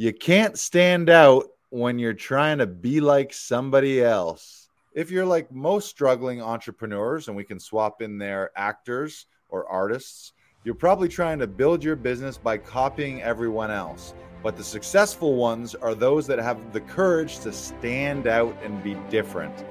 You can't stand out when you're trying to be like somebody else. If you're like most struggling entrepreneurs, and we can swap in their actors or artists, you're probably trying to build your business by copying everyone else. But the successful ones are those that have the courage to stand out and be different.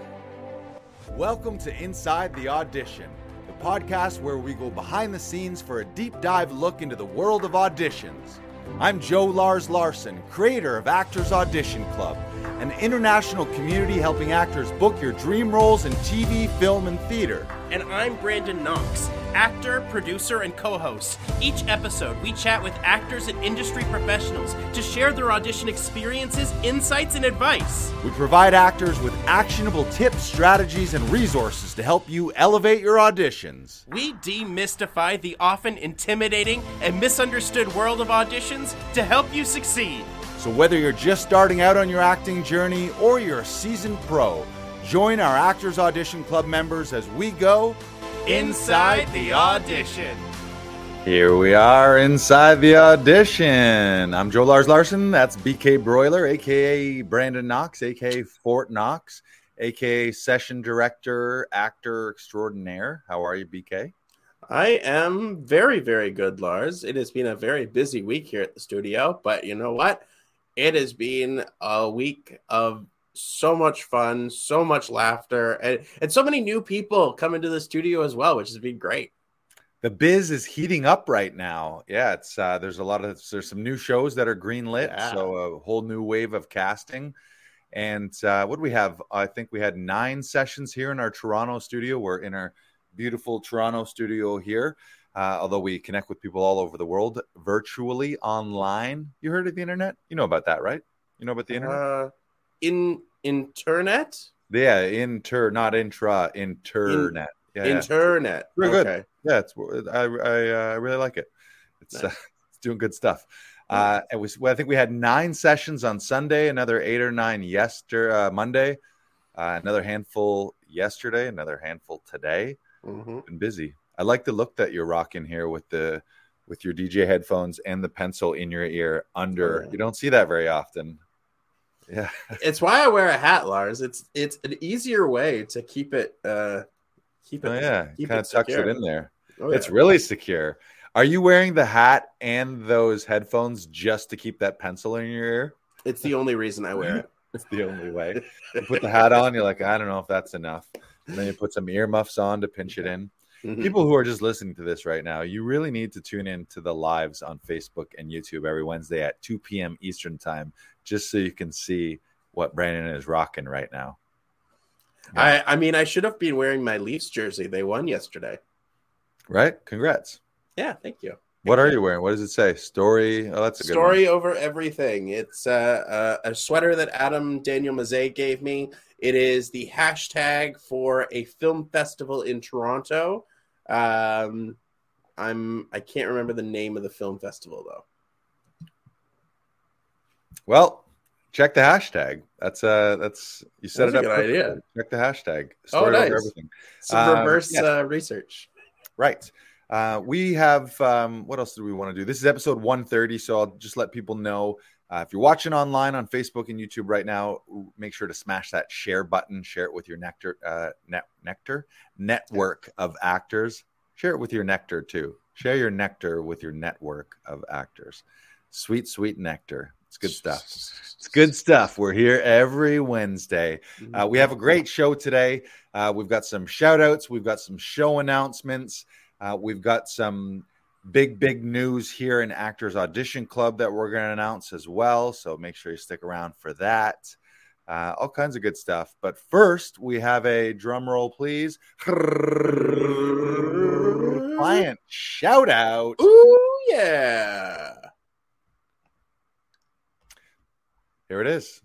Welcome to Inside the Audition, the podcast where we go behind the scenes for a deep dive look into the world of auditions. I'm Joe Lars Larson, creator of Actors Audition Club, an international community helping actors book your dream roles in TV, film, and theater. And I'm Brandon Knox, actor, producer, and co host. Each episode, we chat with actors and industry professionals to share their audition experiences, insights, and advice. We provide actors with actionable tips, strategies, and resources to help you elevate your auditions. We demystify the often intimidating and misunderstood world of auditions to help you succeed. So, whether you're just starting out on your acting journey or you're a seasoned pro, join our Actors Audition Club members as we go Inside the Audition. Here we are inside the audition. I'm Joe Lars Larson. That's BK Broiler, aka Brandon Knox, aka Fort Knox, aka Session Director, Actor Extraordinaire. How are you, BK? I am very, very good, Lars. It has been a very busy week here at the studio, but you know what? It has been a week of so much fun, so much laughter, and, and so many new people come into the studio as well, which has been great. The biz is heating up right now. Yeah, it's uh, there's a lot of there's some new shows that are greenlit, Yeah. so a whole new wave of casting. And uh, what do we have? I think we had nine sessions here in our Toronto studio. We're in our beautiful Toronto studio here. Uh, although we connect with people all over the world virtually online. You heard of the internet? You know about that, right? You know about the internet? Uh, in internet, yeah, inter, not intra, internet. yeah, yeah. internet. Very good. Okay. yeah, it's I I uh, really like it. It's uh, it's doing good stuff. Uh, it was well, I think we had nine sessions on Sunday, another eight or nine yesterday, uh, Monday, uh, another handful yesterday, another handful today. Mhm. Been busy. I like the look that you're rocking here with the with your DJ headphones and the pencil in your ear under. Yeah. You don't see that very often. Yeah, It's why I wear a hat, Lars. It's it's an easier way to keep it uh keep it oh yeah, keep kind of tucks secure. it in there. Oh, It's yeah. really secure. Are you wearing the hat and those headphones just to keep that pencil in your ear? it's the only reason I wear it. It's the only way. You put the hat on, you're like, I don't know if that's enough. And then you put some earmuffs on to pinch it in. Mhm. People who are just listening to this right now, you really need to tune in to the lives on Facebook and YouTube every Wednesday at 2 p.m. Eastern time, just so you can see what Brandon is rocking right now. I I mean I should have been wearing my Leafs jersey. They won yesterday. Right? Congrats. Yeah, thank you. What are you wearing? What does it say? Story. Oh, that's a good one. Story over everything. It's uh, uh, a sweater that Adam Daniel Mazet gave me. It is the hashtag for a film festival in Toronto. Um, I'm I can't remember the name of the film festival though. Well, check the hashtag. That's uh that's you set That's it up. idea. Check the hashtag. Oh, Story over nice. everything. Some Um, reverse yes. uh, research. Right. Uh, we have um, what else do we want to do? This is episode 130, so I'll just let people know uh, if you're watching online on Facebook and YouTube right now, make sure to smash that share button. Share it with your nectar, uh, net, nectar network of actors. Share it with your nectar too. Share your nectar with your network of actors. Sweet, sweet nectar. It's good stuff. It's good stuff. We're here every Wednesday. Uh, we have a great show today. Uh, we've got some shout outs, we've got some show announcements, uh, we've got some big, big news here in Actors Audition Club that we're going to announce as well. So make sure you stick around for that. Uh, all kinds of good stuff. But first, we have a drum roll, please. Client shout out. Ooh yeah. Here it is.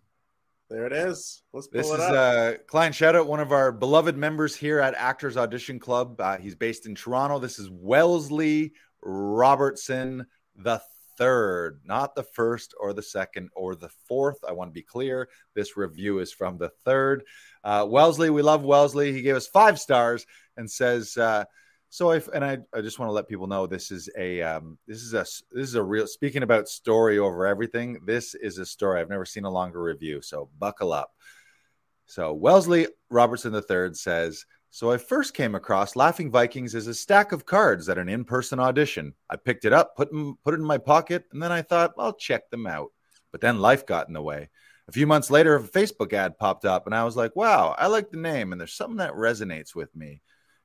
There it is. Let's pull This it is up. uh, Klein shout out, one of our beloved members here at Actors Audition Club. Uh, he's based in Toronto. This is Wellesley Robertson the third, not the first or the second or the fourth. I want to be clear. This review is from the third. Uh, Wellesley, we love Wellesley. He gave us five stars and says, uh, So I and I, I just want to let people know this is a um, this is a this is a real speaking about story over everything. This is a story I've never seen a longer review. So buckle up. So Wellesley Robertson III says. So I first came across Laughing Vikings as a stack of cards at an in-person audition. I picked it up, put them, put it in my pocket, and then I thought I'll check them out. But then life got in the way. A few months later, a Facebook ad popped up, and I was like, "Wow, I like the name, and there's something that resonates with me."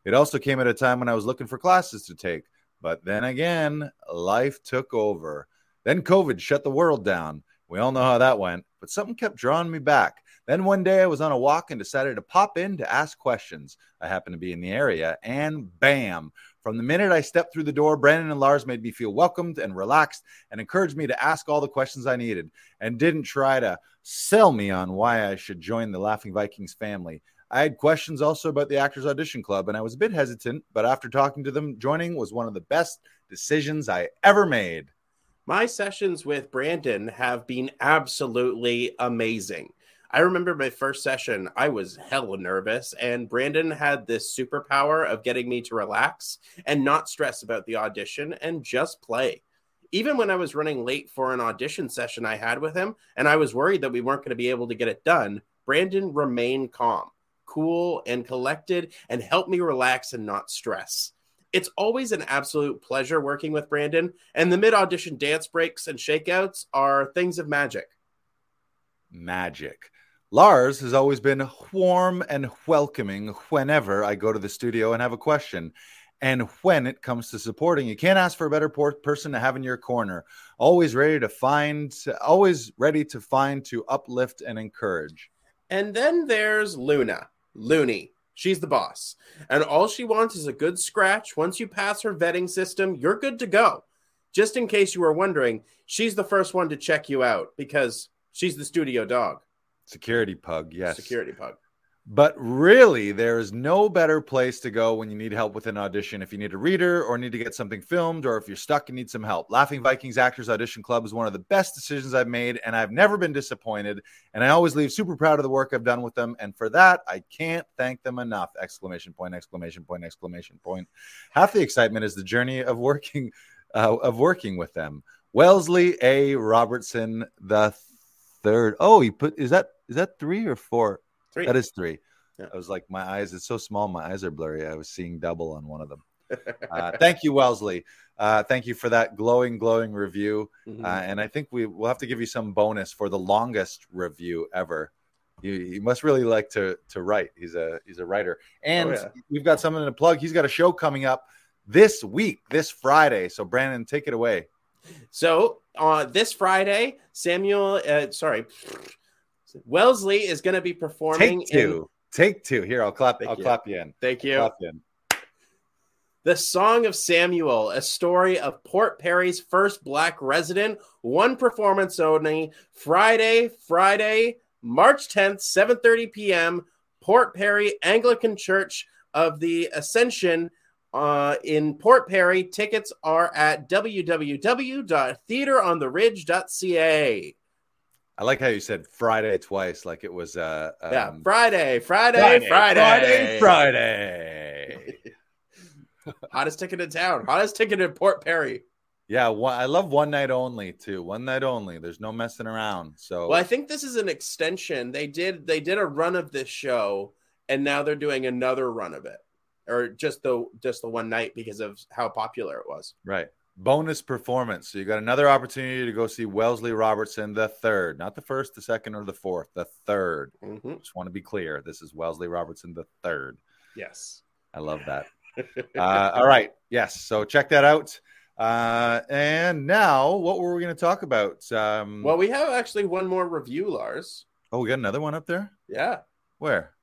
It also came at a time when I was looking for classes to take. But then again, life took over. Then COVID shut the world down. We all know how that went, but something kept drawing me back. Then one day I was on a walk and decided to pop in to ask questions. I happened to be in the area, and bam, from the minute I stepped through the door, Brandon and Lars made me feel welcomed and relaxed and encouraged me to ask all the questions I needed and didn't try to sell me on why I should join the Laughing Vikings family. I had questions also about the Actors Audition Club, and I was a bit hesitant, but after talking to them, joining was one of the best decisions I ever made. My sessions with Brandon have been absolutely amazing. I remember my first session, I was hella nervous, and Brandon had this superpower of getting me to relax and not stress about the audition and just play. Even when I was running late for an audition session I had with him, and I was worried that we weren't going to be able to get it done, Brandon remained calm cool and collected and help me relax and not stress. It's always an absolute pleasure working with Brandon, and the mid audition dance breaks and shakeouts are things of magic. Magic. Lars has always been warm and welcoming whenever I go to the studio and have a question. And when it comes to supporting, you can't ask for a better person to have in your corner. Always ready to find, always ready to find, to uplift and encourage. And then there's Luna. Looney. She's the boss. And all she wants is a good scratch. Once you pass her vetting system, you're good to go. Just in case you were wondering, she's the first one to check you out because she's the studio dog. Security pug, yes. Security pug. But really, there is no better place to go when you need help with an audition. If you need a reader or need to get something filmed, or if you're stuck and need some help, Laughing Vikings Actors Audition Club is one of the best decisions I've made, and I've never been disappointed. And I always leave super proud of the work I've done with them. And for that, I can't thank them enough! Exclamation point! Exclamation point! Exclamation point! Half the excitement is the journey of working uh, of working with them. Wellesley A. Robertson the third. Oh, he put is that is that three or four? Three. That is three. Yeah. I was like, my eyes, it's so small, my eyes are blurry. I was seeing double on one of them. Uh, thank you, Wellesley. Uh, thank you for that glowing, glowing review. Mhm. Uh, and I think we will have to give you some bonus for the longest review ever. You, you must really like to to write. He's a he's a writer, and Oh, yeah. we've got something to plug. He's got a show coming up this week, this Friday. So Brandon, take it away. So uh, this Friday, Samuel, uh, sorry, Wellesley is going to be performing. Take two, take two. Here, I'll clap. Thank I'll you. clap you in. In, thank you. Clap you in. The Song of Samuel, a story of Port Perry's first black resident, one performance only, Friday, Friday, March 10th, 7:30 p.m., Port Perry Anglican Church of the Ascension uh, in Port Perry. Tickets are at www.theaterontheridge.ca. I like how you said Friday twice, like it was uh um, yeah, Friday, Friday, Friday, Friday, Friday. Hottest ticket in town, hottest ticket in Port Perry. yeah, one, I love one night only too. One night only. There's no messing around. So Well, I think this is an extension. They did they did a run of this show, and now they're doing another run of it, or just the just the one night because of how popular it was. right. Bonus performance. So you got another opportunity to go see Wellesley Robertson the third, not the first, the second, or the fourth, the third. Mhm. Just want to be clear. This is Wellesley Robertson the third. Yes. I love that. uh, all right. Yes. So check that out. Uh, and now, what were we going to talk about? Um, Well, we have actually one more review, Lars. oh, we got another one up there. Yeah. Where?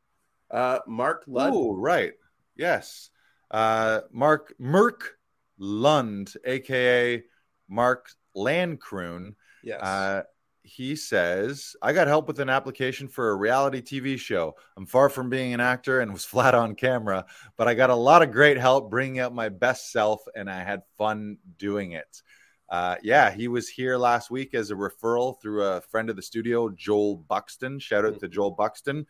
Uh, Mark Ludd. Oh, right. Yes. Uh, Mark Merk Lund, aka Mark Landkroon. Yes. Uh, he says, I got help with an application for a reality TV show. I'm far from being an actor and was flat on camera, but I got a lot of great help bringing out my best self and I had fun doing it. Uh, yeah, he was here last week as a referral through a friend of the studio, Joel Buxton. Shout out to Joel Buxton.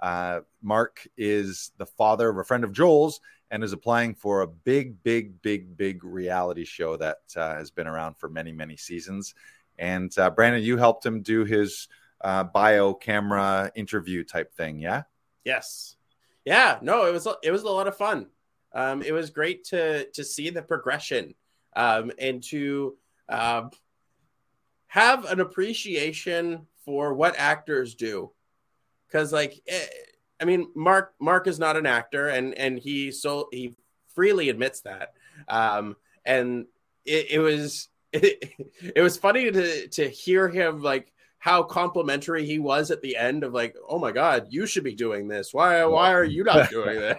Uh, Mark is the father of a friend of Joel's, and is applying for a big, big, big, big reality show that uh, has been around for many, many seasons. And uh, Brandon, you helped him do his uh, bio camera interview type thing, yeah? Yes. Yeah. No, it was it was a lot of fun. Um, it was great to to see the progression um, and to uh, have an appreciation for what actors do. Because, like, eh, I mean, Mark Mark is not an actor, and and he so he freely admits that. Um, and it, it was it, it was funny to to hear him like how complimentary he was at the end of like, oh my god, you should be doing this. Why why are you not doing that?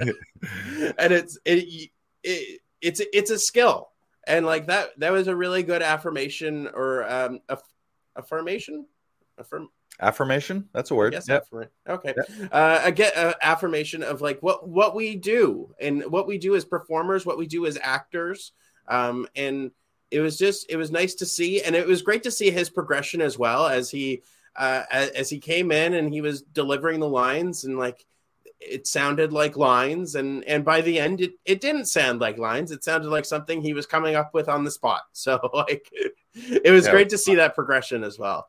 and it's it, it it's it's a skill, and like that that was a really good affirmation or um aff- affirmation affirm affirmation that's a word yes yep. okay yep. uh again uh, affirmation of like what what we do and what we do as performers what we do as actors um and it was just it was nice to see and it was great to see his progression as well as he uh as, as he came in and he was delivering the lines and like it sounded like lines and and by the end it, it didn't sound like lines it sounded like something he was coming up with on the spot so like it was yeah. great to see that progression as well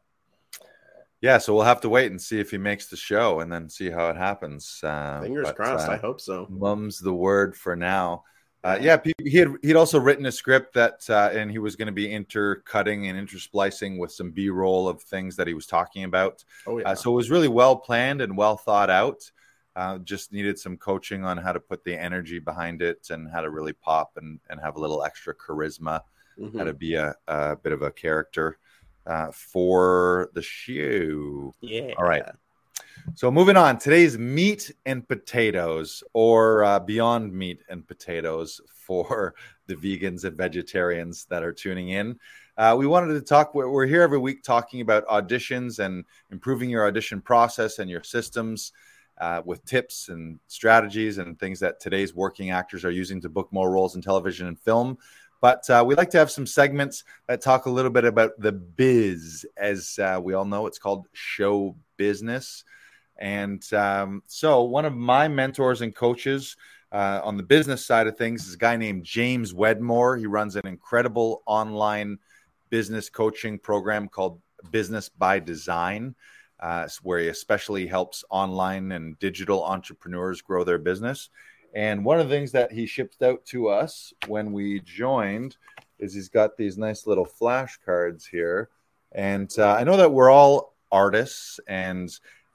yeah so we'll have to wait and see if he makes the show and then see how it happens uh, fingers but, crossed uh, i hope so mum's the word for now uh, yeah, he had he'd also written a script that, uh, and he was going to be intercutting and intersplicing with some B roll of things that he was talking about. Oh yeah. Uh, so it was really well planned and well thought out. Uh, just needed some coaching on how to put the energy behind it and how to really pop and and have a little extra charisma, mm-hmm. how to be a, a bit of a character uh, for the shoe. Yeah. All right. So moving on, today's meat and potatoes, or uh, beyond meat and potatoes for the vegans and vegetarians that are tuning in. Uh, we wanted to talk. We're, we're, here every week talking about auditions and improving your audition process and your systems uh, with tips and strategies and things that today's working actors are using to book more roles in television and film. But uh, we like to have some segments that talk a little bit about the biz. As uh, we all know, it's called show business. And um, so, one of my mentors and coaches uh, on the business side of things is a guy named James Wedmore. He runs an incredible online business coaching program called Business by Design, uh, where he especially helps online and digital entrepreneurs grow their business. And one of the things that he shipped out to us when we joined is he's got these nice little flashcards here. And uh, I know that we're all artists and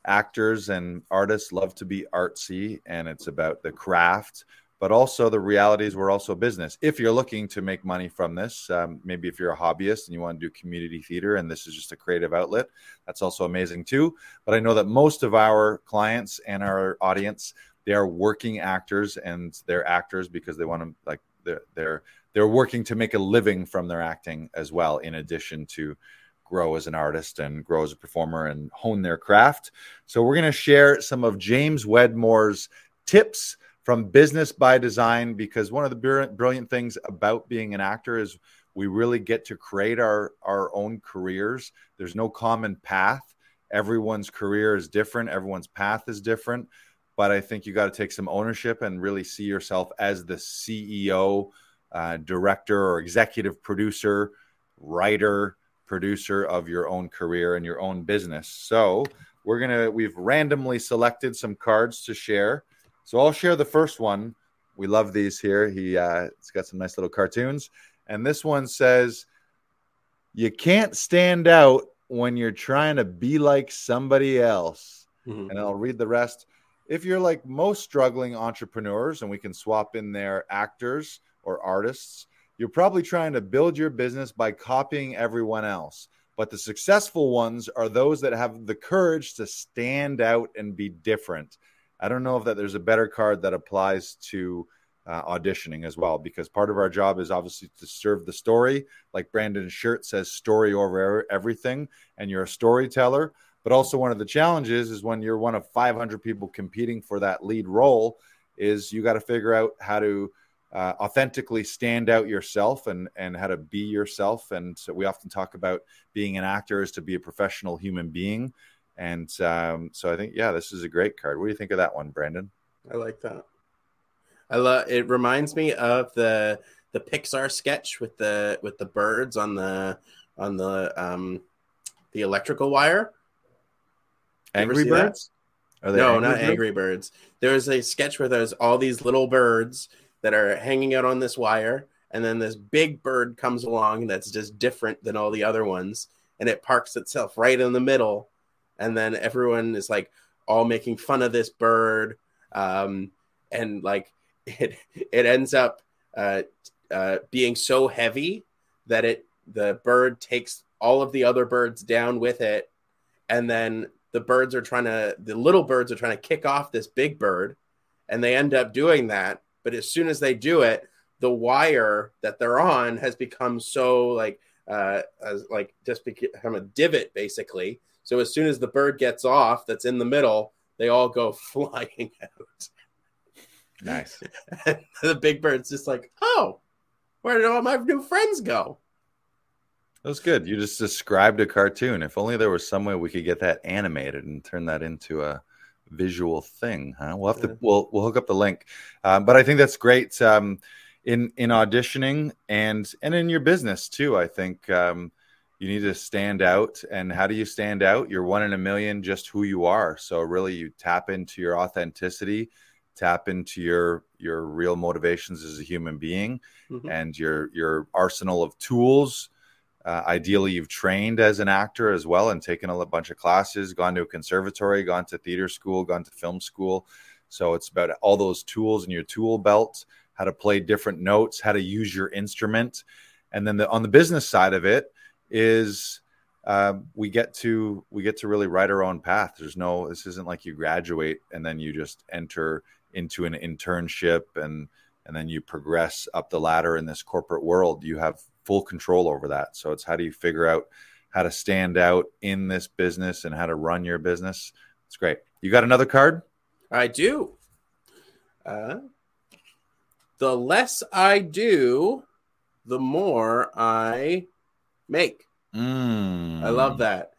actors and artists love to be artsy and it's about the craft but also the realities we're also business if you're looking to make money from this um, maybe if you're a hobbyist and you want to do community theater and this is just a creative outlet that's also amazing too but i know that most of our clients and our audience they are working actors and they're actors because they want to like they're they're they're working to make a living from their acting as well in addition to grow as an artist and grow as a performer and hone their craft. So, we're going to share some of James Wedmore's tips from Business by Design because one of the brilliant things about being an actor is we really get to create our, our own careers. There's no common path. Everyone's career is different, everyone's path is different. But I think you got to take some ownership and really see yourself as the CEO, uh, director, or executive producer, writer, producer of your own career and your own business. So we're gonna we've randomly selected some cards to share. So I'll share the first one. We love these here. He uh, it's got some nice little cartoons, and this one says, "You can't stand out when you're trying to be like somebody else." Mm-hmm. And I'll read the rest. If you're like most struggling entrepreneurs, and we can swap in there actors or artists, you're probably trying to build your business by copying everyone else. But the successful ones are those that have the courage to stand out and be different. I don't know if that there's a better card that applies to uh, auditioning as well, because part of our job is obviously to serve the story. Like Brandon's shirt says, story over everything, and you're a storyteller. But also, one of the challenges is when you're one of 500 people competing for that lead role, is you got to figure out how to uh, authentically stand out yourself and and how to be yourself. And so we often talk about being an actor is to be a professional human being. And um, so I think yeah, this is a great card. What do you think of that one, Brandon? I like that. I love. It reminds me of the the Pixar sketch with the with the birds on the on the um the electrical wire. Angry? Birds? Are they no, Angry not Birds? Angry Birds. There's a sketch where there's all these little birds that are hanging out on this wire, and then this big bird comes along that's just different than all the other ones, and it parks itself right in the middle, and then everyone is like all making fun of this bird, um, and like it it ends up uh, uh, being so heavy that it the bird takes all of the other birds down with it, and then the birds are trying to the little birds are trying to kick off this big bird and they end up doing that. But as soon as they do it the wire that they're on has become so like uh as like just become a divot basically. So as soon as the bird gets off that's in the middle they all go flying out. Nice. the big bird's just like oh where did all my new friends go That was good. You just described a cartoon. If only there was some way we could get that animated and turn that into a visual thing. Huh? We'll have to. We'll we'll hook up the link. Um, but I think that's great. Um, in in auditioning and and in your business too. I think um, you need to stand out. And how do you stand out? You're one in a million, just who you are. So really, you tap into your authenticity, tap into your your real motivations as a human being, Mhm. and your your arsenal of tools. Uh, ideally, you've trained as an actor as well and taken a bunch of classes, gone to a conservatory, gone to theater school, gone to film school. So it's about all those tools in your tool belt, how to play different notes, how to use your instrument, and then the, on the business side of it is uh, we get to we get to really write our own path. There's no this isn't like you graduate and then you just enter into an internship and and then you progress up the ladder in this corporate world. You have full control over that. So it's how do you figure out how to stand out in this business and how to run your business. It's great. You got another card? I do. Uh, the less I do, the more I make. Mm. I love that.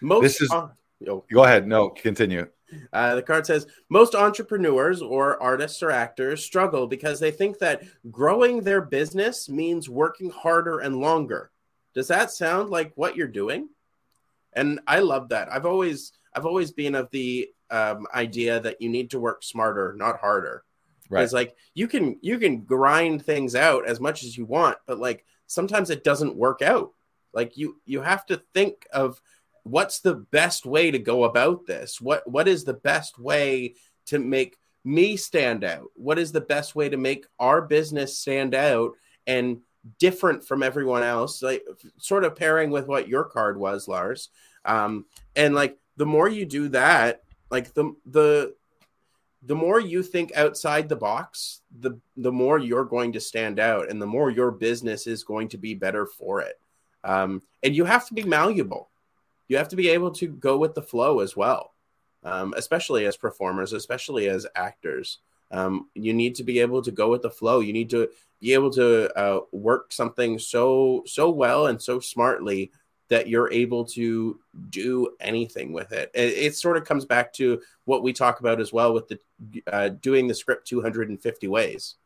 Most This is- oh, oh, Go ahead. No, continue. Uh, the card says most entrepreneurs or artists or actors struggle because they think that growing their business means working harder and longer. Does that sound like what you're doing? And I love that. I've always I've always been of the um, idea that you need to work smarter, not harder. Right. It's like you can you can grind things out as much as you want, but like sometimes it doesn't work out. Like you you have to think of what's the best way to go about this? What what is the best way to make me stand out? What is the best way to make our business stand out and different from everyone else? Like sort of pairing with what your card was, Lars. Um, and like the more you do that, like the the the more you think outside the box, the the more you're going to stand out, and the more your business is going to be better for it. Um, and you have to be malleable. You have to be able to go with the flow as well, um, especially as performers, especially as actors. Um, you need to be able to go with the flow. You need to be able to uh, work something so so well and so smartly that you're able to do anything with it. It, it sort of comes back to what we talk about as well with the uh, doing the script 250 ways.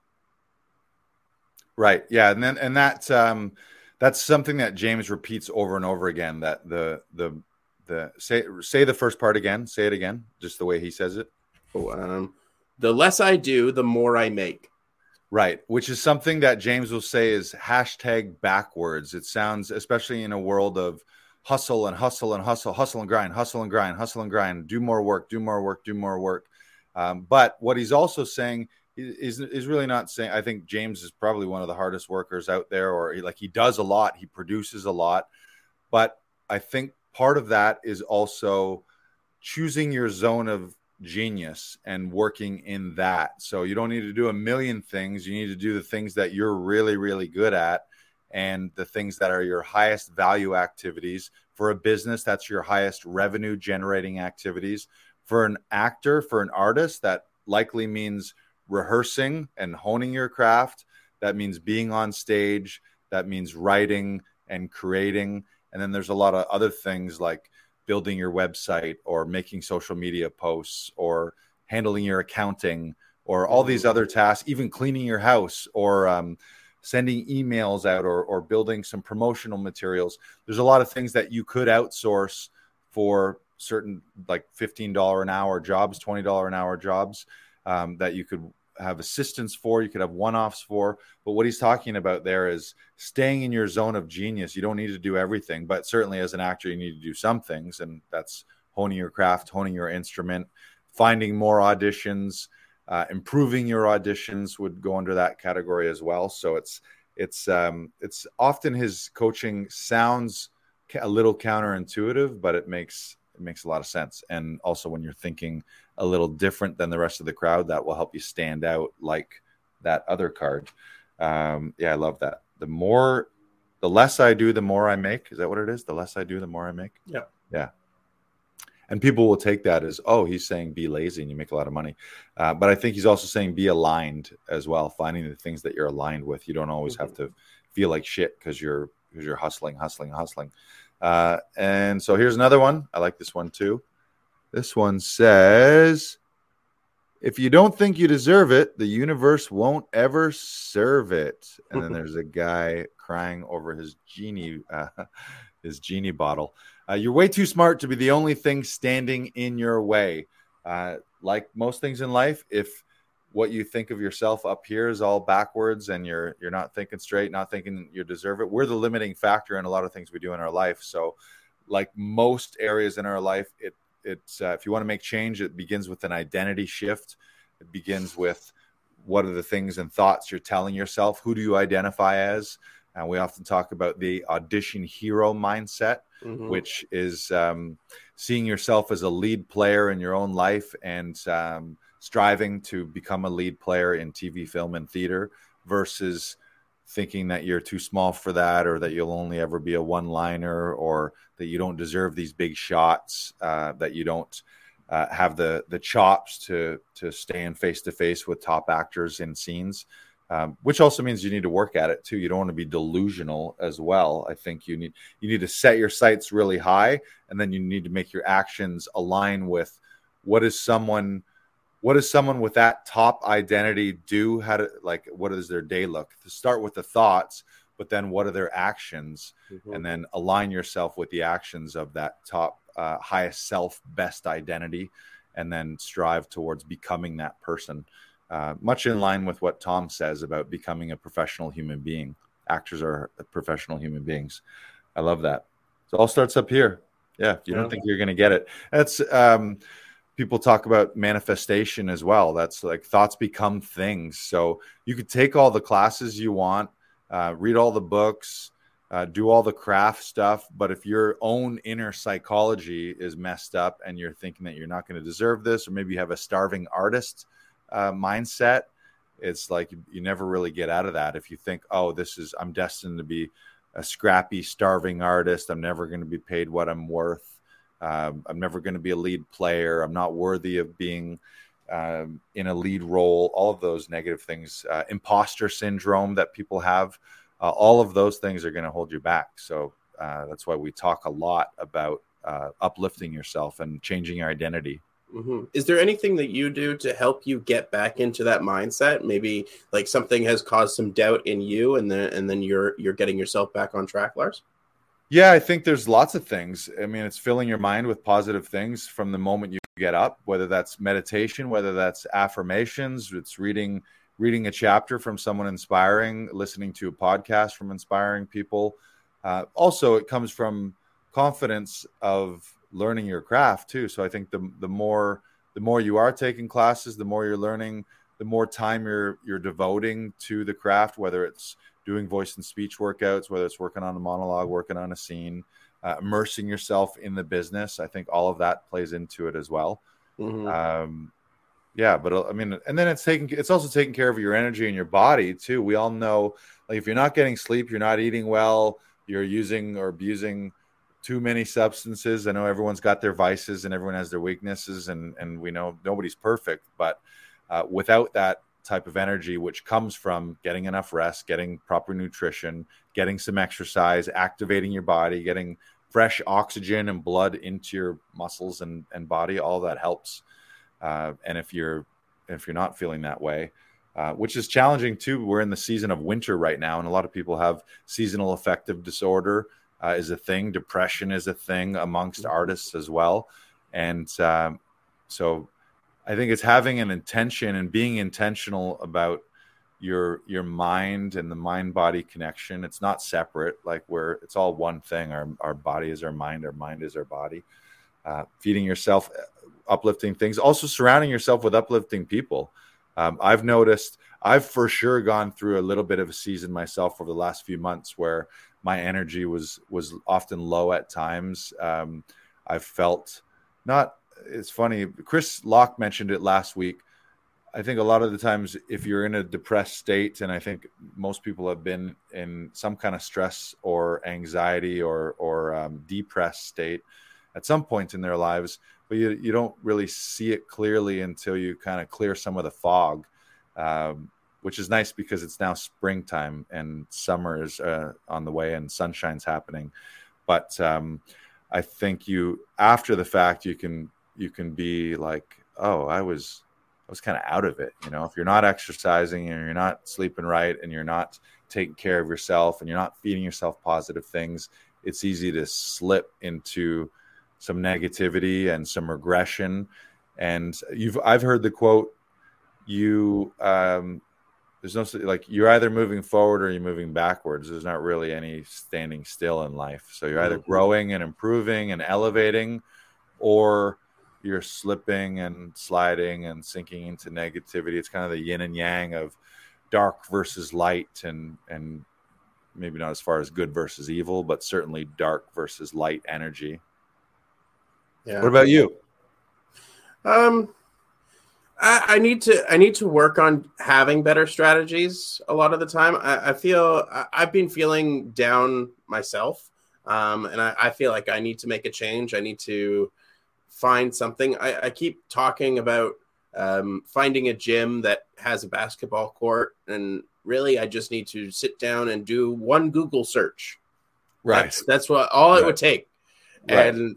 Right. Yeah. And then and that's um that's something that James repeats over and over again. That the the the say say the first part again. Say it again, just the way he says it. So, um, the less I do, the more I make. Right, which is something that James will say is hashtag backwards. It sounds, especially in a world of hustle and hustle and hustle, hustle and grind, hustle and grind, hustle and grind, do more work, do more work, do more work. Um, but what he's also saying is, is really not saying, I think James is probably one of the hardest workers out there, or he, like he does a lot, he produces a lot. But I think part of that is also choosing your zone of genius and working in that. So you don't need to do a million things. You need to do the things that you're really, really good at and the things that are your highest value activities. For a business, that's your highest revenue generating activities. For an actor, for an artist, that likely means rehearsing and honing your craft. That means being on stage. That means writing and creating. And then there's a lot of other things like building your website or making social media posts or handling your accounting or all these other tasks, even cleaning your house or um, sending emails out or, or building some promotional materials. There's a lot of things that you could outsource for certain like $15 an hour jobs, $20 an hour jobs um, that you could have assistance for, you could have one offs for. But what he's talking about there is staying in your zone of genius. You don't need to do everything, but certainly as an actor, you need to do some things, and that's honing your craft, honing your instrument, finding more auditions, uh, improving your auditions would go under that category as well. So it's it's um, it's often his coaching sounds a little counterintuitive, but it makes it makes a lot of sense. And also when you're thinking a little different than the rest of the crowd, that will help you stand out like that other card. Um, yeah, I love that. The more, the less I do, the more I make. Is that what it is? The less I do, the more I make. Yeah. Yeah. And people will take that as, oh, he's saying be lazy and you make a lot of money. Uh, but I think he's also saying be aligned as well, finding the things that you're aligned with. You don't always mm-hmm. have to feel like shit because you're because you're hustling, hustling, hustling. Uh, and so here's another one. I like this one too. This one says, if you don't think you deserve it, the universe won't ever serve it. And then there's a guy crying over his genie, uh, his genie bottle. Uh, you're way too smart to be the only thing standing in your way. Uh, like most things in life, if what you think of yourself up here is all backwards and you're you're not thinking straight, not thinking you deserve it, we're the limiting factor in a lot of things we do in our life. So, like most areas in our life, it it's uh, if you want to make change, it begins with an identity shift. It begins with what are the things and thoughts you're telling yourself. Who do you identify as? And we often talk about the audition hero mindset, mm-hmm. which is um, seeing yourself as a lead player in your own life and um, striving to become a lead player in TV, film, and theater versus thinking that you're too small for that or that you'll only ever be a one liner or that you don't deserve these big shots, uh, that you don't. Uh, have the the chops to to stand face to face with top actors in scenes um, which also means you need to work at it too. You don't want to be delusional as well. I think you need you need to set your sights really high, and then you need to make your actions align with what is someone what does someone with that top identity do how to like what does their day look to start with the thoughts but then what are their actions mm-hmm. and then align yourself with the actions of that top uh, highest self best identity and then strive towards becoming that person uh, much in line with what Tom says about becoming a professional human being. Actors are professional human beings. I love that. So it all starts up here. Yeah, you don't think you're going to get it. That's um, people talk about manifestation as well. That's like thoughts become things. So you could take all the classes you want, uh, read all the books, uh, do all the craft stuff. But if your own inner psychology is messed up and you're thinking that you're not going to deserve this, or maybe you have a starving artist uh, mindset, it's like you, you never really get out of that. If you think, oh, this is, I'm destined to be a scrappy, starving artist, I'm never going to be paid what I'm worth. Um, I'm never going to be a lead player. I'm not worthy of being um, in a lead role. All of those negative things, uh, imposter syndrome that people have, uh, all of those things are going to hold you back. So uh, that's why we talk a lot about uh, uplifting yourself and changing your identity. Mm-hmm. Is there anything that you do to help you get back into that mindset? Maybe like something has caused some doubt in you, and then and then you're you're getting yourself back on track, Lars. Yeah, I think there's lots of things. I mean, it's filling your mind with positive things from the moment you get up, whether that's meditation, whether that's affirmations, it's reading reading a chapter from someone inspiring, listening to a podcast from inspiring people. Uh, also, it comes from confidence of learning your craft too. So I think the the more the more you are taking classes, the more you're learning, the more time you're you're devoting to the craft, whether it's doing voice and speech workouts, whether it's working on a monologue, working on a scene, uh, immersing yourself in the business. I think all of that plays into it as well. Mm-hmm. Um, yeah, but uh, I mean, and then it's taking it's also taking care of your energy and your body too. We all know, like if you're not getting sleep, you're not eating well, you're using or abusing too many substances. I know everyone's got their vices and everyone has their weaknesses, and and we know nobody's perfect. But uh, without that type of energy, which comes from getting enough rest, getting proper nutrition, getting some exercise, activating your body, getting fresh oxygen and blood into your muscles and, and body, all that helps. Uh, and if you're if you're not feeling that way uh, which is challenging too we're in the season of winter right now and a lot of people have seasonal affective disorder uh, is a thing depression is a thing amongst mm-hmm. artists as well and um, so i think it's having an intention and being intentional about your your mind and the mind body connection. It's not separate like where it's all one thing. Our, our body is our mind our mind is our body. Uh, feeding yourself uh, uplifting things. Also surrounding yourself with uplifting people. Um, i've noticed i've for sure gone through a little bit of a season myself over the last few months where my energy was was often low at times. Um, i've felt not it's funny chris locke mentioned it last week I think a lot of the times, if you're in a depressed state, and I think most people have been in some kind of stress or anxiety or or um, depressed state at some point in their lives, but you you don't really see it clearly until you kind of clear some of the fog, um, which is nice because it's now springtime and summer is uh, on the way and sunshine's happening. But um, I think you after the fact you can you can be like, oh, I was I was kind of out of it. You know, if you're not exercising and you're not sleeping right and you're not taking care of yourself and you're not feeding yourself positive things, it's easy to slip into some negativity and some regression. And you've I've heard the quote, you um there's no like you're either moving forward or you're moving backwards. There's not really any standing still in life. So you're either mm-hmm. growing and improving and elevating or you're slipping and sliding and sinking into negativity. It's kind of the yin and yang of dark versus light and and maybe not as far as good versus evil, but certainly dark versus light energy. Yeah. What about you? Um I, I need to I need to work on having better strategies a lot of the time. I, I feel I, I've been feeling down myself. Um, and I, I feel like I need to make a change. I need to find something. I, I keep talking about um, finding a gym that has a basketball court, and really, I just need to sit down and do one Google search. Right. That's, that's what all right. it would take, right. and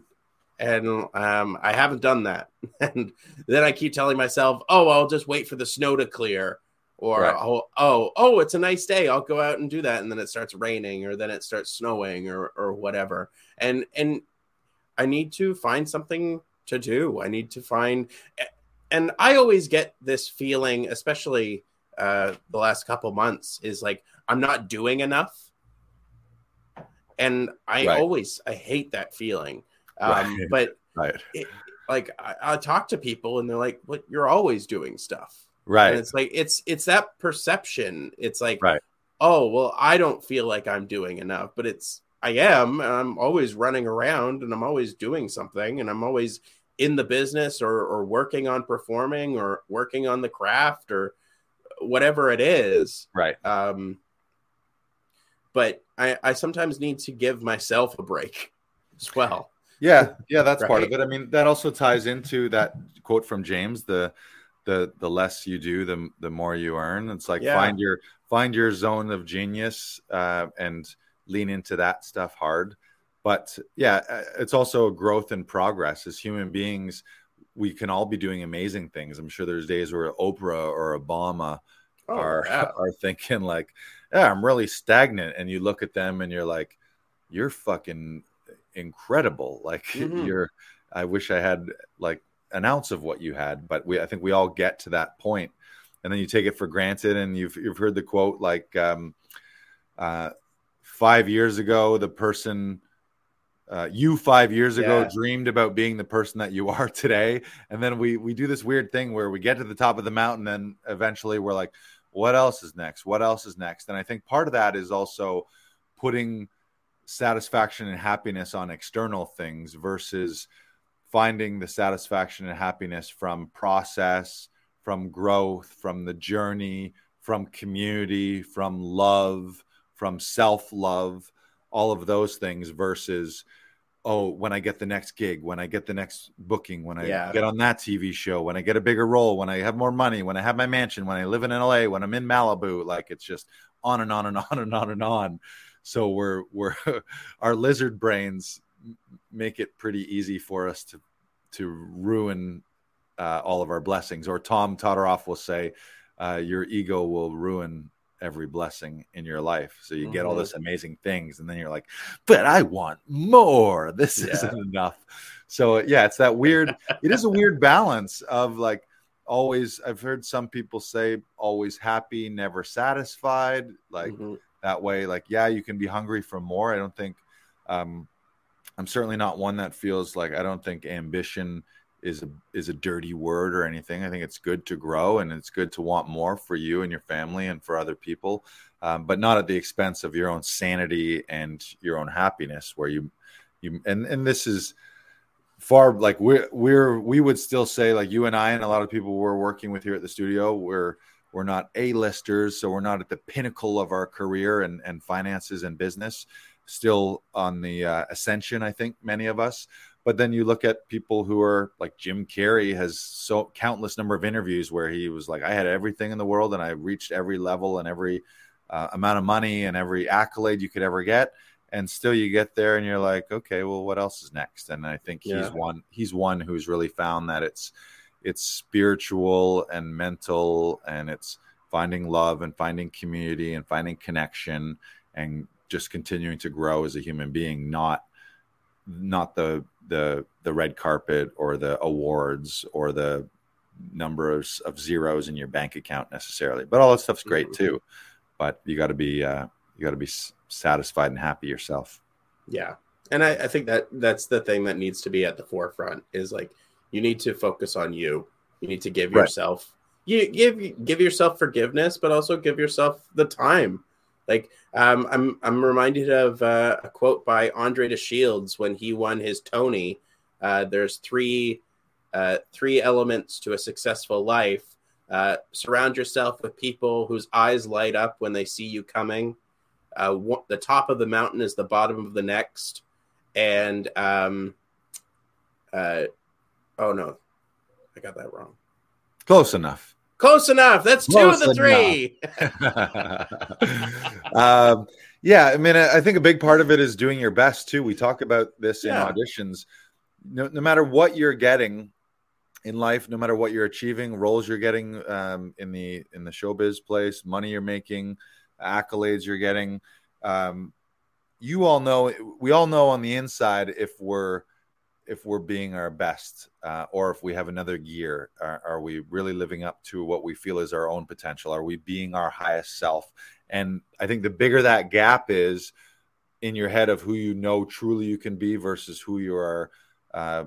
and um, I haven't done that. and then I keep telling myself, "Oh, I'll just wait for the snow to clear." Or right. oh, oh oh it's a nice day I'll go out and do that and then it starts raining or then it starts snowing or or whatever and and I need to find something to do. I need to find, and I always get this feeling, especially uh, the last couple months, is like I'm not doing enough, and I right. always I hate that feeling. Um, right. But right. It, like I, I talk to people, and they're like, "What? You're always doing stuff." Right. And it's like it's it's that perception. It's like, right. oh well, I don't feel like I'm doing enough, but it's I am. I'm always running around and I'm always doing something and I'm always in the business or, or working on performing or working on the craft or whatever it is. Right. Um, but I, I sometimes need to give myself a break as well. Yeah, yeah, that's right? part of it. I mean, that also ties into that quote from James: the the the less you do, the the more you earn. It's like yeah. find your find your zone of genius uh, and lean into that stuff hard but yeah, uh, it's also a growth and progress as human beings. We can all be doing amazing things. I'm sure there's days where Oprah or Obama oh, are are thinking like, "Yeah, I'm really stagnant," and you look at them and you're like, "You're fucking incredible!" Like mm-hmm. you're. I wish I had like an ounce of what you had, but we I think we all get to that point, and then you take it for granted. And you've you've heard the quote like, um, uh, five years ago, the person uh, you five years ago yeah. dreamed about being the person that you are today. And then we we do this weird thing where we get to the top of the mountain and eventually we're like what else is next? What else is next? And i think part of that is also putting satisfaction and happiness on external things versus finding the satisfaction and happiness from process from growth from the journey from community from love from self love all of those things versus oh, when I get the next gig, when I get the next booking, when I yeah. get on that TV show, when I get a bigger role, when I have more money, when I have my mansion, when I live in LA, when I'm in Malibu, like it's just on and on and on and on and on. So we're we're our lizard brains make it pretty easy for us to to ruin uh, all of our blessings. Or Tom Todoroff will say, uh, your ego will ruin every blessing in your life. So you mm-hmm. get all mm-hmm. this amazing things, and then you're like, but I want more. This yeah. isn't enough. So yeah, it's that weird. it is a weird balance of like always. I've heard some people say always happy, never satisfied. Like mm-hmm. that way, like yeah, you can be hungry for more. I don't think. Um, I'm certainly not one that feels like I don't think ambition is a is a dirty word or anything. I think it's good to grow and it's good to want more for you and your family and for other people, um, but not at the expense of your own sanity and your own happiness. Where you you and and this is far like we're we're we would still say like you and I and a lot of people we're working with here at the studio we're we're not a-listers so we're not at the pinnacle of our career and and finances and business still on the uh, ascension I think many of us but then you look at people who are like Jim Carrey has so countless number of interviews where he was like, I had everything in the world and I reached every level and every uh, amount of money and every accolade you could ever get. And still you get there and you're like, okay, well, what else is next? And I think yeah. he's one, he's one who's really found that it's, it's spiritual and mental and it's finding love and finding community and finding connection and just continuing to grow as a human being, not, not the the the red carpet or the awards or the numbers of, zeros in your bank account necessarily. But all that stuff's great mm-hmm. too. But you got to be uh, you got to be satisfied and happy yourself. Yeah, and I, I think that that's the thing that needs to be at the forefront is like you need to focus on you. You need to give right. yourself you give give yourself forgiveness, but also give yourself the time like um, I'm I'm reminded of uh, a quote by Andre de Shields when he won his Tony. Uh, there's three uh, three elements to a successful life. Uh, surround yourself with people whose eyes light up when they see you coming. Uh, the top of the mountain is the bottom of the next, and um, uh, oh no, I got that wrong. Close enough. Close enough. That's Close two of the three. um, yeah, I mean, I think a big part of it is doing your best too. We talk about this yeah. in auditions. No, no matter what you're getting in life, no matter what you're achieving, roles you're getting um, in the in the showbiz place, money you're making, accolades you're getting, um, you all know. We all know on the inside if we're if we're being our best uh, or if we have another gear are, are, we really living up to what we feel is our own potential? Are we being our highest self? And i think the bigger that gap is in your head of who you know truly you can be versus who you are uh,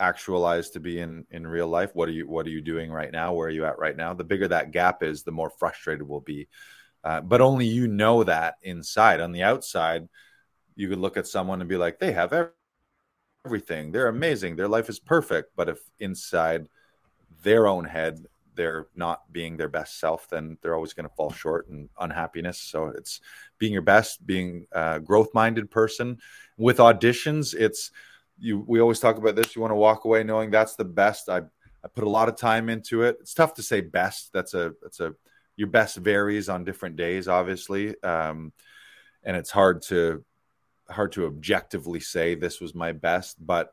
actualized to be in in real life what are you what are you doing right now? Where are you at right now? The bigger that gap is the more frustrated we'll be. Uh, but only you know that inside. On the outside you could look at someone and be like they have everything everything. They're amazing. Their life is perfect. But if inside their own head they're not being their best self, then they're always going to fall short and unhappiness. So it's being your best, being a growth minded person. With auditions, it's you. We always talk about this. You want to walk away knowing that's the best. I I put a lot of time into it. It's tough to say best. That's a that's a your best varies on different days, obviously, um, and it's hard to hard to objectively say this was my best, but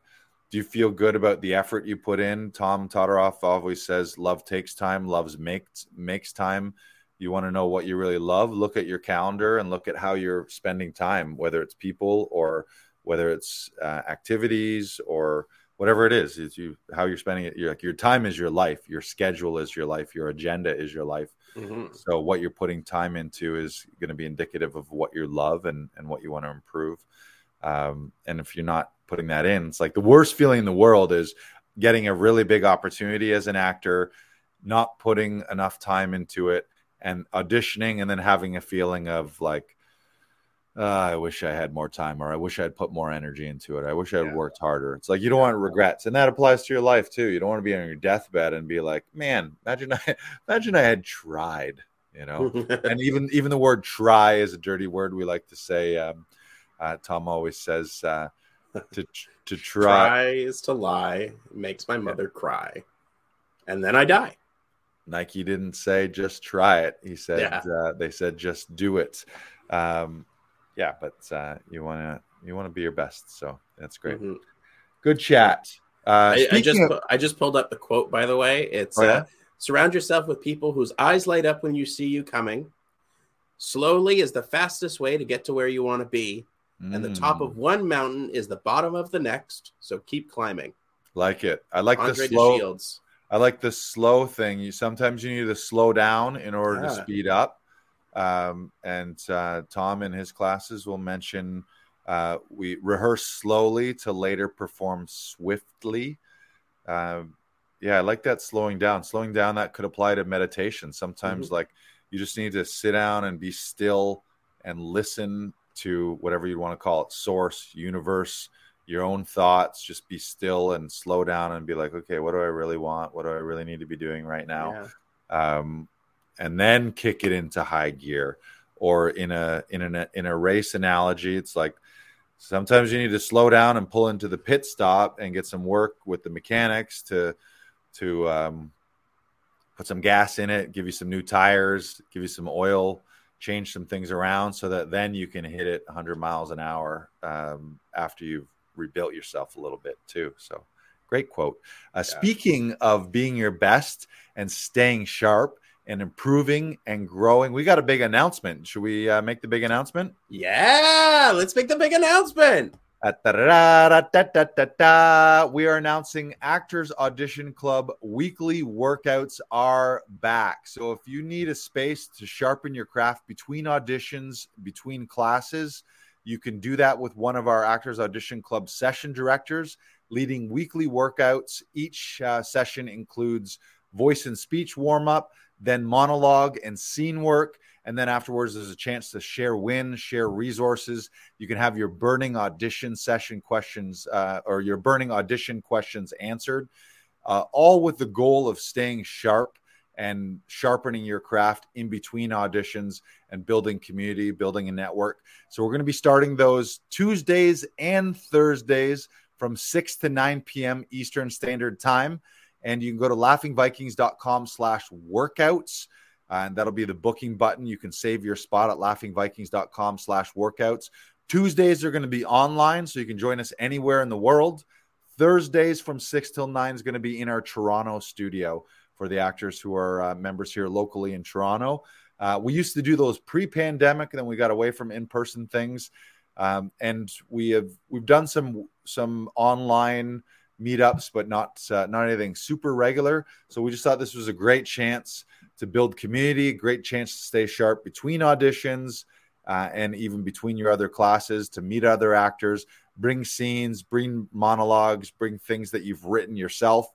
do you feel good about the effort you put in? Tom Todoroff always says love takes time, loves makes makes time. You want to know what you really love? Look at your calendar and look at how you're spending time, whether it's people or whether it's uh, activities or whatever it is. Is you how you're spending it. You're like your time is your life, your schedule is your life, your agenda is your life. Mm-hmm. So what you're putting time into is going to be indicative of what you love and and what you want to improve. Um, and if you're not putting that in, it's like the worst feeling in the world is getting a really big opportunity as an actor, not putting enough time into it, and auditioning, and then having a feeling of like, uh, I wish I had more time, or I wish I had put more energy into it. I wish I had yeah. worked harder. It's like you don't want regrets, and that applies to your life too. You don't want to be on your deathbed and be like, "Man, imagine I, imagine I had tried." You know, and even even the word "try" is a dirty word. We like to say. Um, uh, Tom always says uh, to to try. try is to lie. Makes my mother cry, and then I die. Nike didn't say just try it. He said yeah. uh, they said just do it. Um, yeah, but uh, you want to you want to be your best. So that's great. Mm-hmm. Good chat. Uh, I, I just speaking pu- I just pulled up the quote by the way. It's Oh, yeah? uh, surround yourself with people whose eyes light up when you see you coming. Slowly is the fastest way to get to where you want to be, of- and the top Mm, of one mountain is the bottom of the next. So keep climbing. like it. I like Andre the slow. DeShields. I like the slow thing. You sometimes you need to slow down in order to speed up. Um, and uh, Tom in his classes will mention uh, we rehearse slowly to later perform swiftly. Um, yeah, I like that slowing down. Slowing down that could apply to meditation. Sometimes, Mm-hmm. like you just need to sit down and be still and listen to whatever you want to call it source, universe, your own thoughts. Just be still and slow down and be like, okay, what do I really want? What do I really need to be doing right now? Yeah. um, and then kick it into high gear. Or in a in a in a race analogy, it's like sometimes you need to slow down and pull into the pit stop and get some work with the mechanics to to um, put some gas in it, give you some new tires, give you some oil, change some things around, so that then you can hit it 100 miles an hour um, after you've rebuilt yourself a little bit too. So great quote. Uh, Speaking of being your best and staying sharp and improving and growing, we got a big announcement. Should we uh, make the big announcement? Yeah, let's make the big announcement. Da-da-da-da-da-da-da. We are announcing Actors Audition Club weekly workouts are back. So if you need a space to sharpen your craft between auditions, between classes, you can do that with one of our Actors Audition Club session directors leading weekly workouts. Each uh, session includes voice and speech warm up, then monologue and scene work. And then afterwards, there's a chance to share wins, share resources. You can have your burning audition session questions uh, or your burning audition questions answered, uh, all with the goal of staying sharp and sharpening your craft in between auditions and building community, building a network. So we're going to be starting those Tuesdays and Thursdays from 6 to 9 p.m. Eastern Standard Time. And you can go to laughingvikings.com slash workouts. And that'll be the booking button. You can save your spot at laughingvikings.com slash workouts. Tuesdays are going to be online, so you can join us anywhere in the world. Thursdays from 6 till 9 is going to be in our Toronto studio for the actors who are uh, members here locally in Toronto. Uh, we used to do those pre-pandemic, and then we got away from in-person things. Um, and we have we've done some some online meetups, but not uh, not anything super regular. So we just thought this was a great chance to build community, great chance to stay sharp between auditions uh, and even between your other classes to meet other actors, bring scenes, bring monologues, bring things that you've written yourself.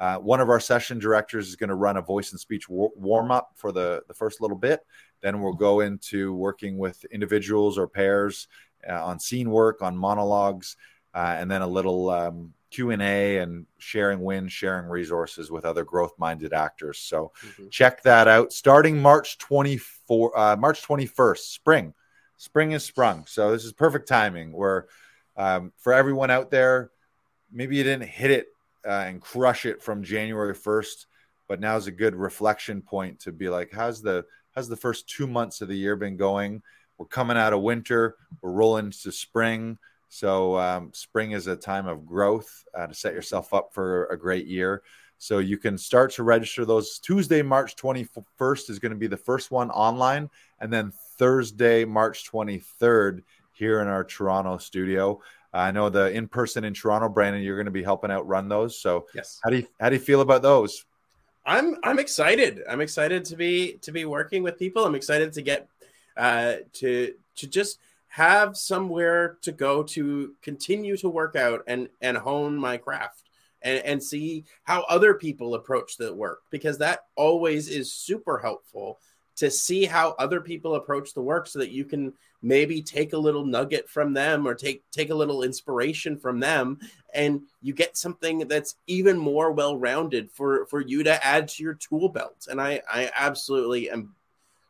Uh, one of our session directors is going to run a voice and speech war- warm up for the, the first little bit. Then we'll go into working with individuals or pairs uh, on scene work, on monologues, uh, and then a little um, q&a and sharing wins sharing resources with other growth-minded actors. So Mhm. check that out. Starting march 24 uh, march 21st spring. Spring is sprung. So this is perfect timing where um, for everyone out there maybe you didn't hit it uh, and crush it from january 1st but now's a good reflection point to be like how's the how's the first two months of the year been going? We're coming out of winter. We're rolling into spring so um, spring is a time of growth uh, to set yourself up for a great year. So you can start to register those. Tuesday, March 21st is going to be the first one online, and then Thursday, March 23rd here in our Toronto studio. I know the in person in Toronto, Brandon, you're going to be helping out run those. So Yes. how do you how do you feel about those? I'm I'm excited. I'm excited to be to be working with people. I'm excited to get uh to to just have somewhere to go to continue to work out and and hone my craft and and see how other people approach the work because that always is super helpful to see how other people approach the work so that you can maybe take a little nugget from them or take take a little inspiration from them. And you get something that's even more well-rounded for for you to add to your tool belt. And i i absolutely am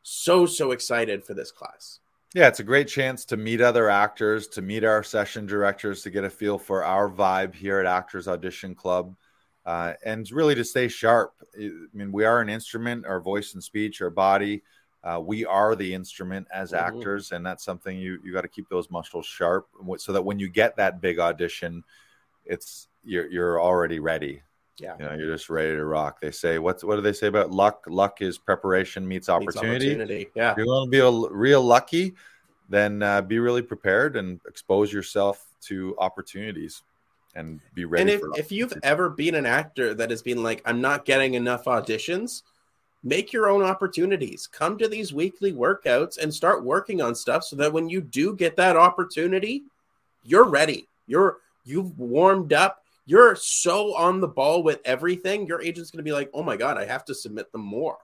so so excited for this class Yeah, it's a great chance to meet other actors, to meet our session directors, to get a feel for our vibe here at Actors Audition Club, uh, and really to stay sharp. I mean, we are an instrument, our voice and speech, our body. Uh, we are the instrument as Mhm. actors, and that's something you you got to keep those muscles sharp, so that when you get that big audition, it's you're you're already ready. Yeah. You know, you're just ready to rock. They say what's what do they say about luck? Luck is preparation meets opportunity. Meets opportunity. Yeah. If you're going to be a, real lucky, then uh, be really prepared and expose yourself to opportunities and be ready. And if, if you've ever been an actor that has been like, I'm not getting enough auditions, make your own opportunities. Come to these weekly workouts and start working on stuff so that when you do get that opportunity, you're ready. You're you've warmed up. You're so on the ball with everything. Your agent's going to be like, "Oh my god, I have to submit them more."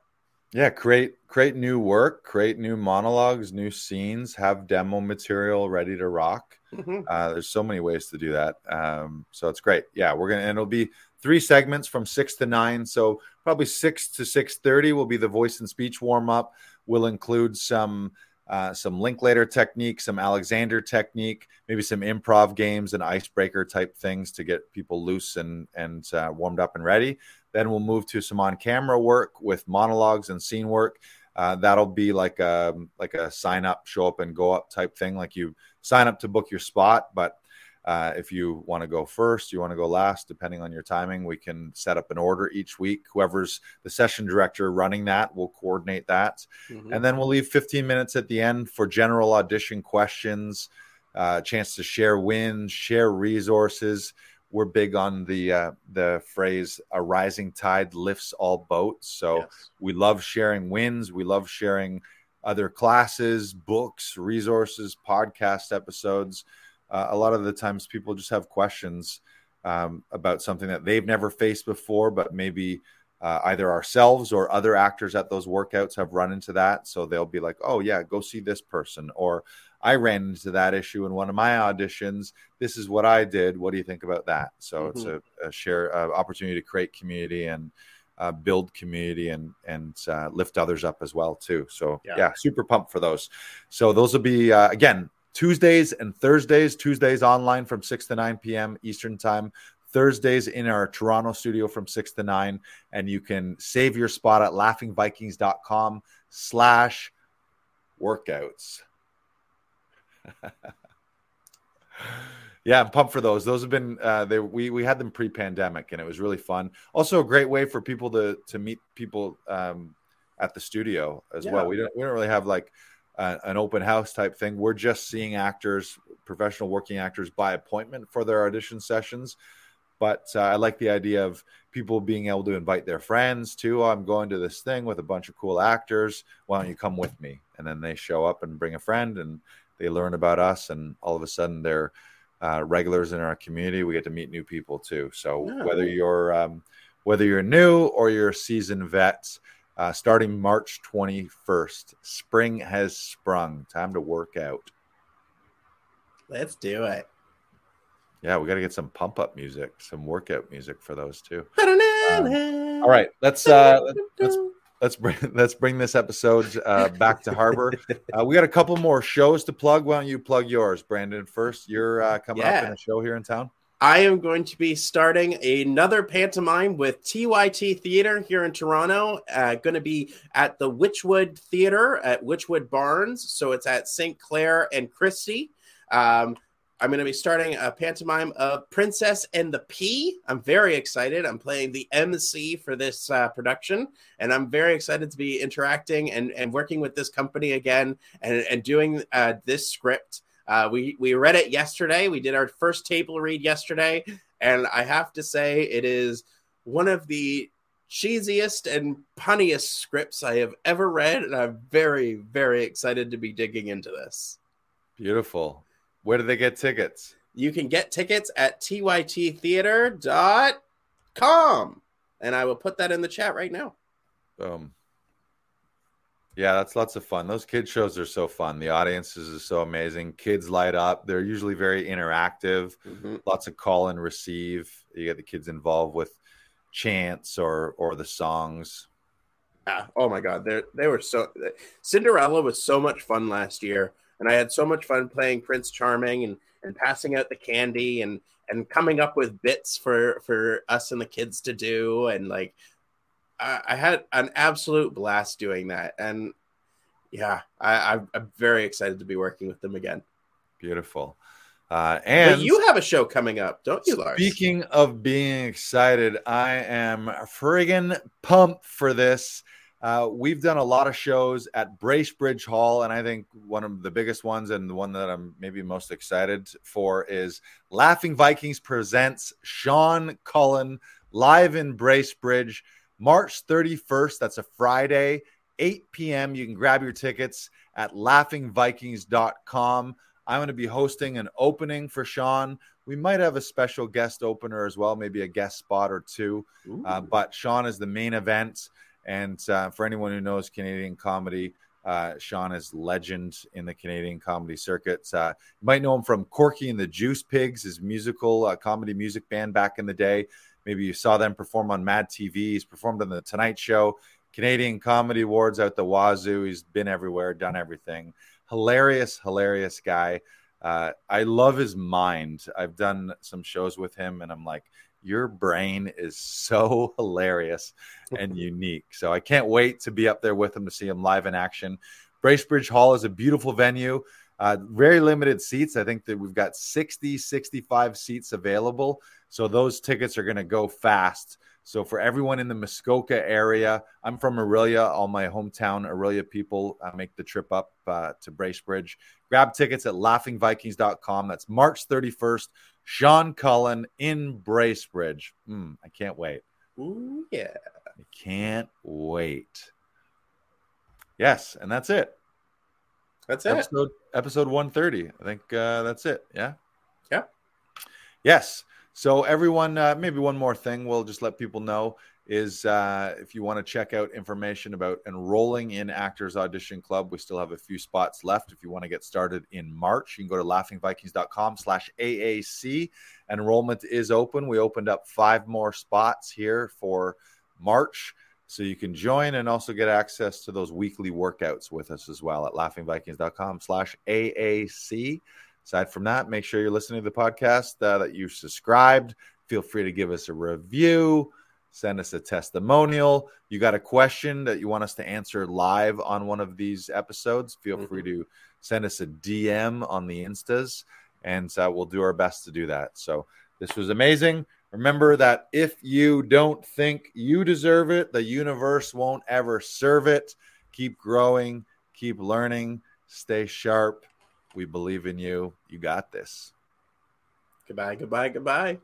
Yeah, create create new work, create new monologues, new scenes, have demo material ready to rock. Mhm. Uh, there's so many ways to do that. Um, so it's great. Yeah, we're gonna and it'll be three segments from six to nine. So probably six to six thirty will be the voice and speech warm up. We'll include some uh, some Linklater technique, some Alexander technique, maybe some improv games and icebreaker type things to get people loose and and uh, warmed up and ready. Then we'll move to some on camera work with monologues and scene work. Uh, that'll be like a like a sign up, show up and go up type thing. Like you sign up to book your spot, but uh, if you want to go first, you want to go last, depending on your timing, we can set up an order each week. Whoever's the session director running that will coordinate that. Mhm. And then we'll leave 15 minutes at the end for general audition questions, uh, chance to share wins, share resources. We're big on the uh, the phrase "a rising tide lifts all boats." So Yes. we love sharing wins. We love sharing other classes, books, resources, podcast episodes. Uh, a lot of the times, people just have questions um, about something that they've never faced before, but maybe uh, either ourselves or other actors at those workouts have run into that. So they'll be like, "Oh yeah, go see this person," or "I ran into that issue in one of my auditions. This is what I did. What do you think about that?" So it's a, a share uh, opportunity to create community and uh, build community and and uh, lift others up as well too. So Yeah. yeah. super pumped for those. So those will be uh, again Tuesdays and Thursdays. Tuesdays online from six to nine p.m. Eastern time. Thursdays in our Toronto studio from six to nine, and you can save your spot at laughingvikings.com slash workouts. yeah, I'm pumped for those. Those have been uh, they we we had them pre-pandemic, and it was really fun. Also, a great way for people to to meet people um, at the studio as Yeah. well. We don't we don't really have like uh, an open house type thing. We're just seeing actors, professional working actors, by appointment for their audition sessions. But uh, I like the idea of people being able to invite their friends too. "Oh, I'm going to this thing with a bunch of cool actors. Why don't you come with me? And then they show up and bring a friend, and they learn about us, and all of a sudden they're uh, regulars in our community. We get to meet new people too. So Yeah. whether you're um, whether you're new or you're a seasoned vet, uh, starting March 21st, spring has sprung. Time to work out. Let's do it. Yeah, we got to get some pump up music, some workout music for those too. All All right, let's uh, let's let's bring let's bring this episode uh, back to Harbor. Uh, we got a couple more shows to plug. Why don't you plug yours, Brandon? First, you're uh, coming up in a show here in town. I am going to be starting another pantomime with TYT Theater here in Toronto. Uh, going to be at the Wychwood Theater at Wychwood Barns. So it's at St. Clair and Christie. Um, I'm going to be starting a pantomime of Princess and the Pea. I'm very excited. I'm playing the MC for this uh, production, and I'm very excited to be interacting and, and working with this company again and, and doing uh, this script. Uh, we we read it yesterday. We did our first table read yesterday, and I have to say it is one of the cheesiest and punniest scripts I have ever read, and I'm very very excited to be digging into this. Beautiful. Where do they get tickets? You can get tickets at tyttheater.com, and I will put that in the chat right now. Boom. Yeah, that's lots of fun. Those kid shows are so fun. The audiences are so amazing. Kids light up. They're usually very interactive. Mm-hmm. Lots of call and receive. You get the kids involved with chants or or the songs. Yeah. Oh my God, they they were so. Cinderella was so much fun last year, and I had so much fun playing Prince Charming and and passing out the candy and and coming up with bits for for us and the kids to do, and like I, I had an absolute blast doing that, and yeah, I, I'm- very excited to be working with them again. Beautiful. Uh, and but you have a show coming up, don't you, Lars? Speaking of being excited, I am friggin' pumped for this. Uh, we've done a lot of shows at Bracebridge Hall, and I think one of the biggest ones and the one that I'm maybe most excited for is Laughing Vikings presents Sean Cullen live in Bracebridge, March 31st. That's a Friday, 8 p.m. You can grab your tickets at laughingvikings.com. I'm going to be hosting an opening for Sean. We might have a special guest opener as well, maybe a guest spot or two. Uh, but Sean is the main event. And uh, for anyone who knows Canadian comedy, uh, Sean is legend in the Canadian comedy circuit. Uh, you might know him from Corky and the Juice Pigs, his musical uh, comedy music band back in the day. Maybe you saw them perform on Mad TV. He's performed on the Tonight Show, Canadian Comedy Awards out the wazoo. He's been everywhere, done everything hilarious, hilarious guy. Uh, I love his mind. I've done some shows with him, and I'm like, your brain is so hilarious and unique. So I can't wait to be up there with him to see him live in action. Bracebridge Hall is a beautiful venue. Uh, very limited seats. I think that we've got 60, 65 seats available. So those tickets are going to go fast. So for everyone in the Muskoka area, I'm from Orillia. All my hometown Orillia people uh, make the trip up uh, to Bracebridge. Grab tickets at laughingvikings.com. That's March 31st. Sean Cullen in Bracebridge. Mm, I can't wait. Ooh, yeah. I can't wait. Yes, and that's it. That's it. Episode, episode 130. I think uh, that's it. Yeah. Yeah. Yes. So everyone, uh, maybe one more thing we'll just let people know is uh, if you want to check out information about enrolling in Actors Audition Club, we still have a few spots left. If you want to get started in March, you can go to laughingvikings.com slash AAC. Enrollment is open. We opened up five more spots here for March. So you can join and also get access to those weekly workouts with us as well at laughingvikings.com slash AAC. Aside from that, make sure you're listening to the podcast, uh, that you've subscribed. Feel free to give us a review, send us a testimonial. You got a question that you want us to answer live on one of these episodes, feel mm-hmm. free to send us a DM on the Instas, and uh, we'll do our best to do that. So this was amazing. Remember that if you don't think you deserve it, the universe won't ever serve it. Keep growing, keep learning, stay sharp we believe in you. You got this. Goodbye, goodbye, goodbye.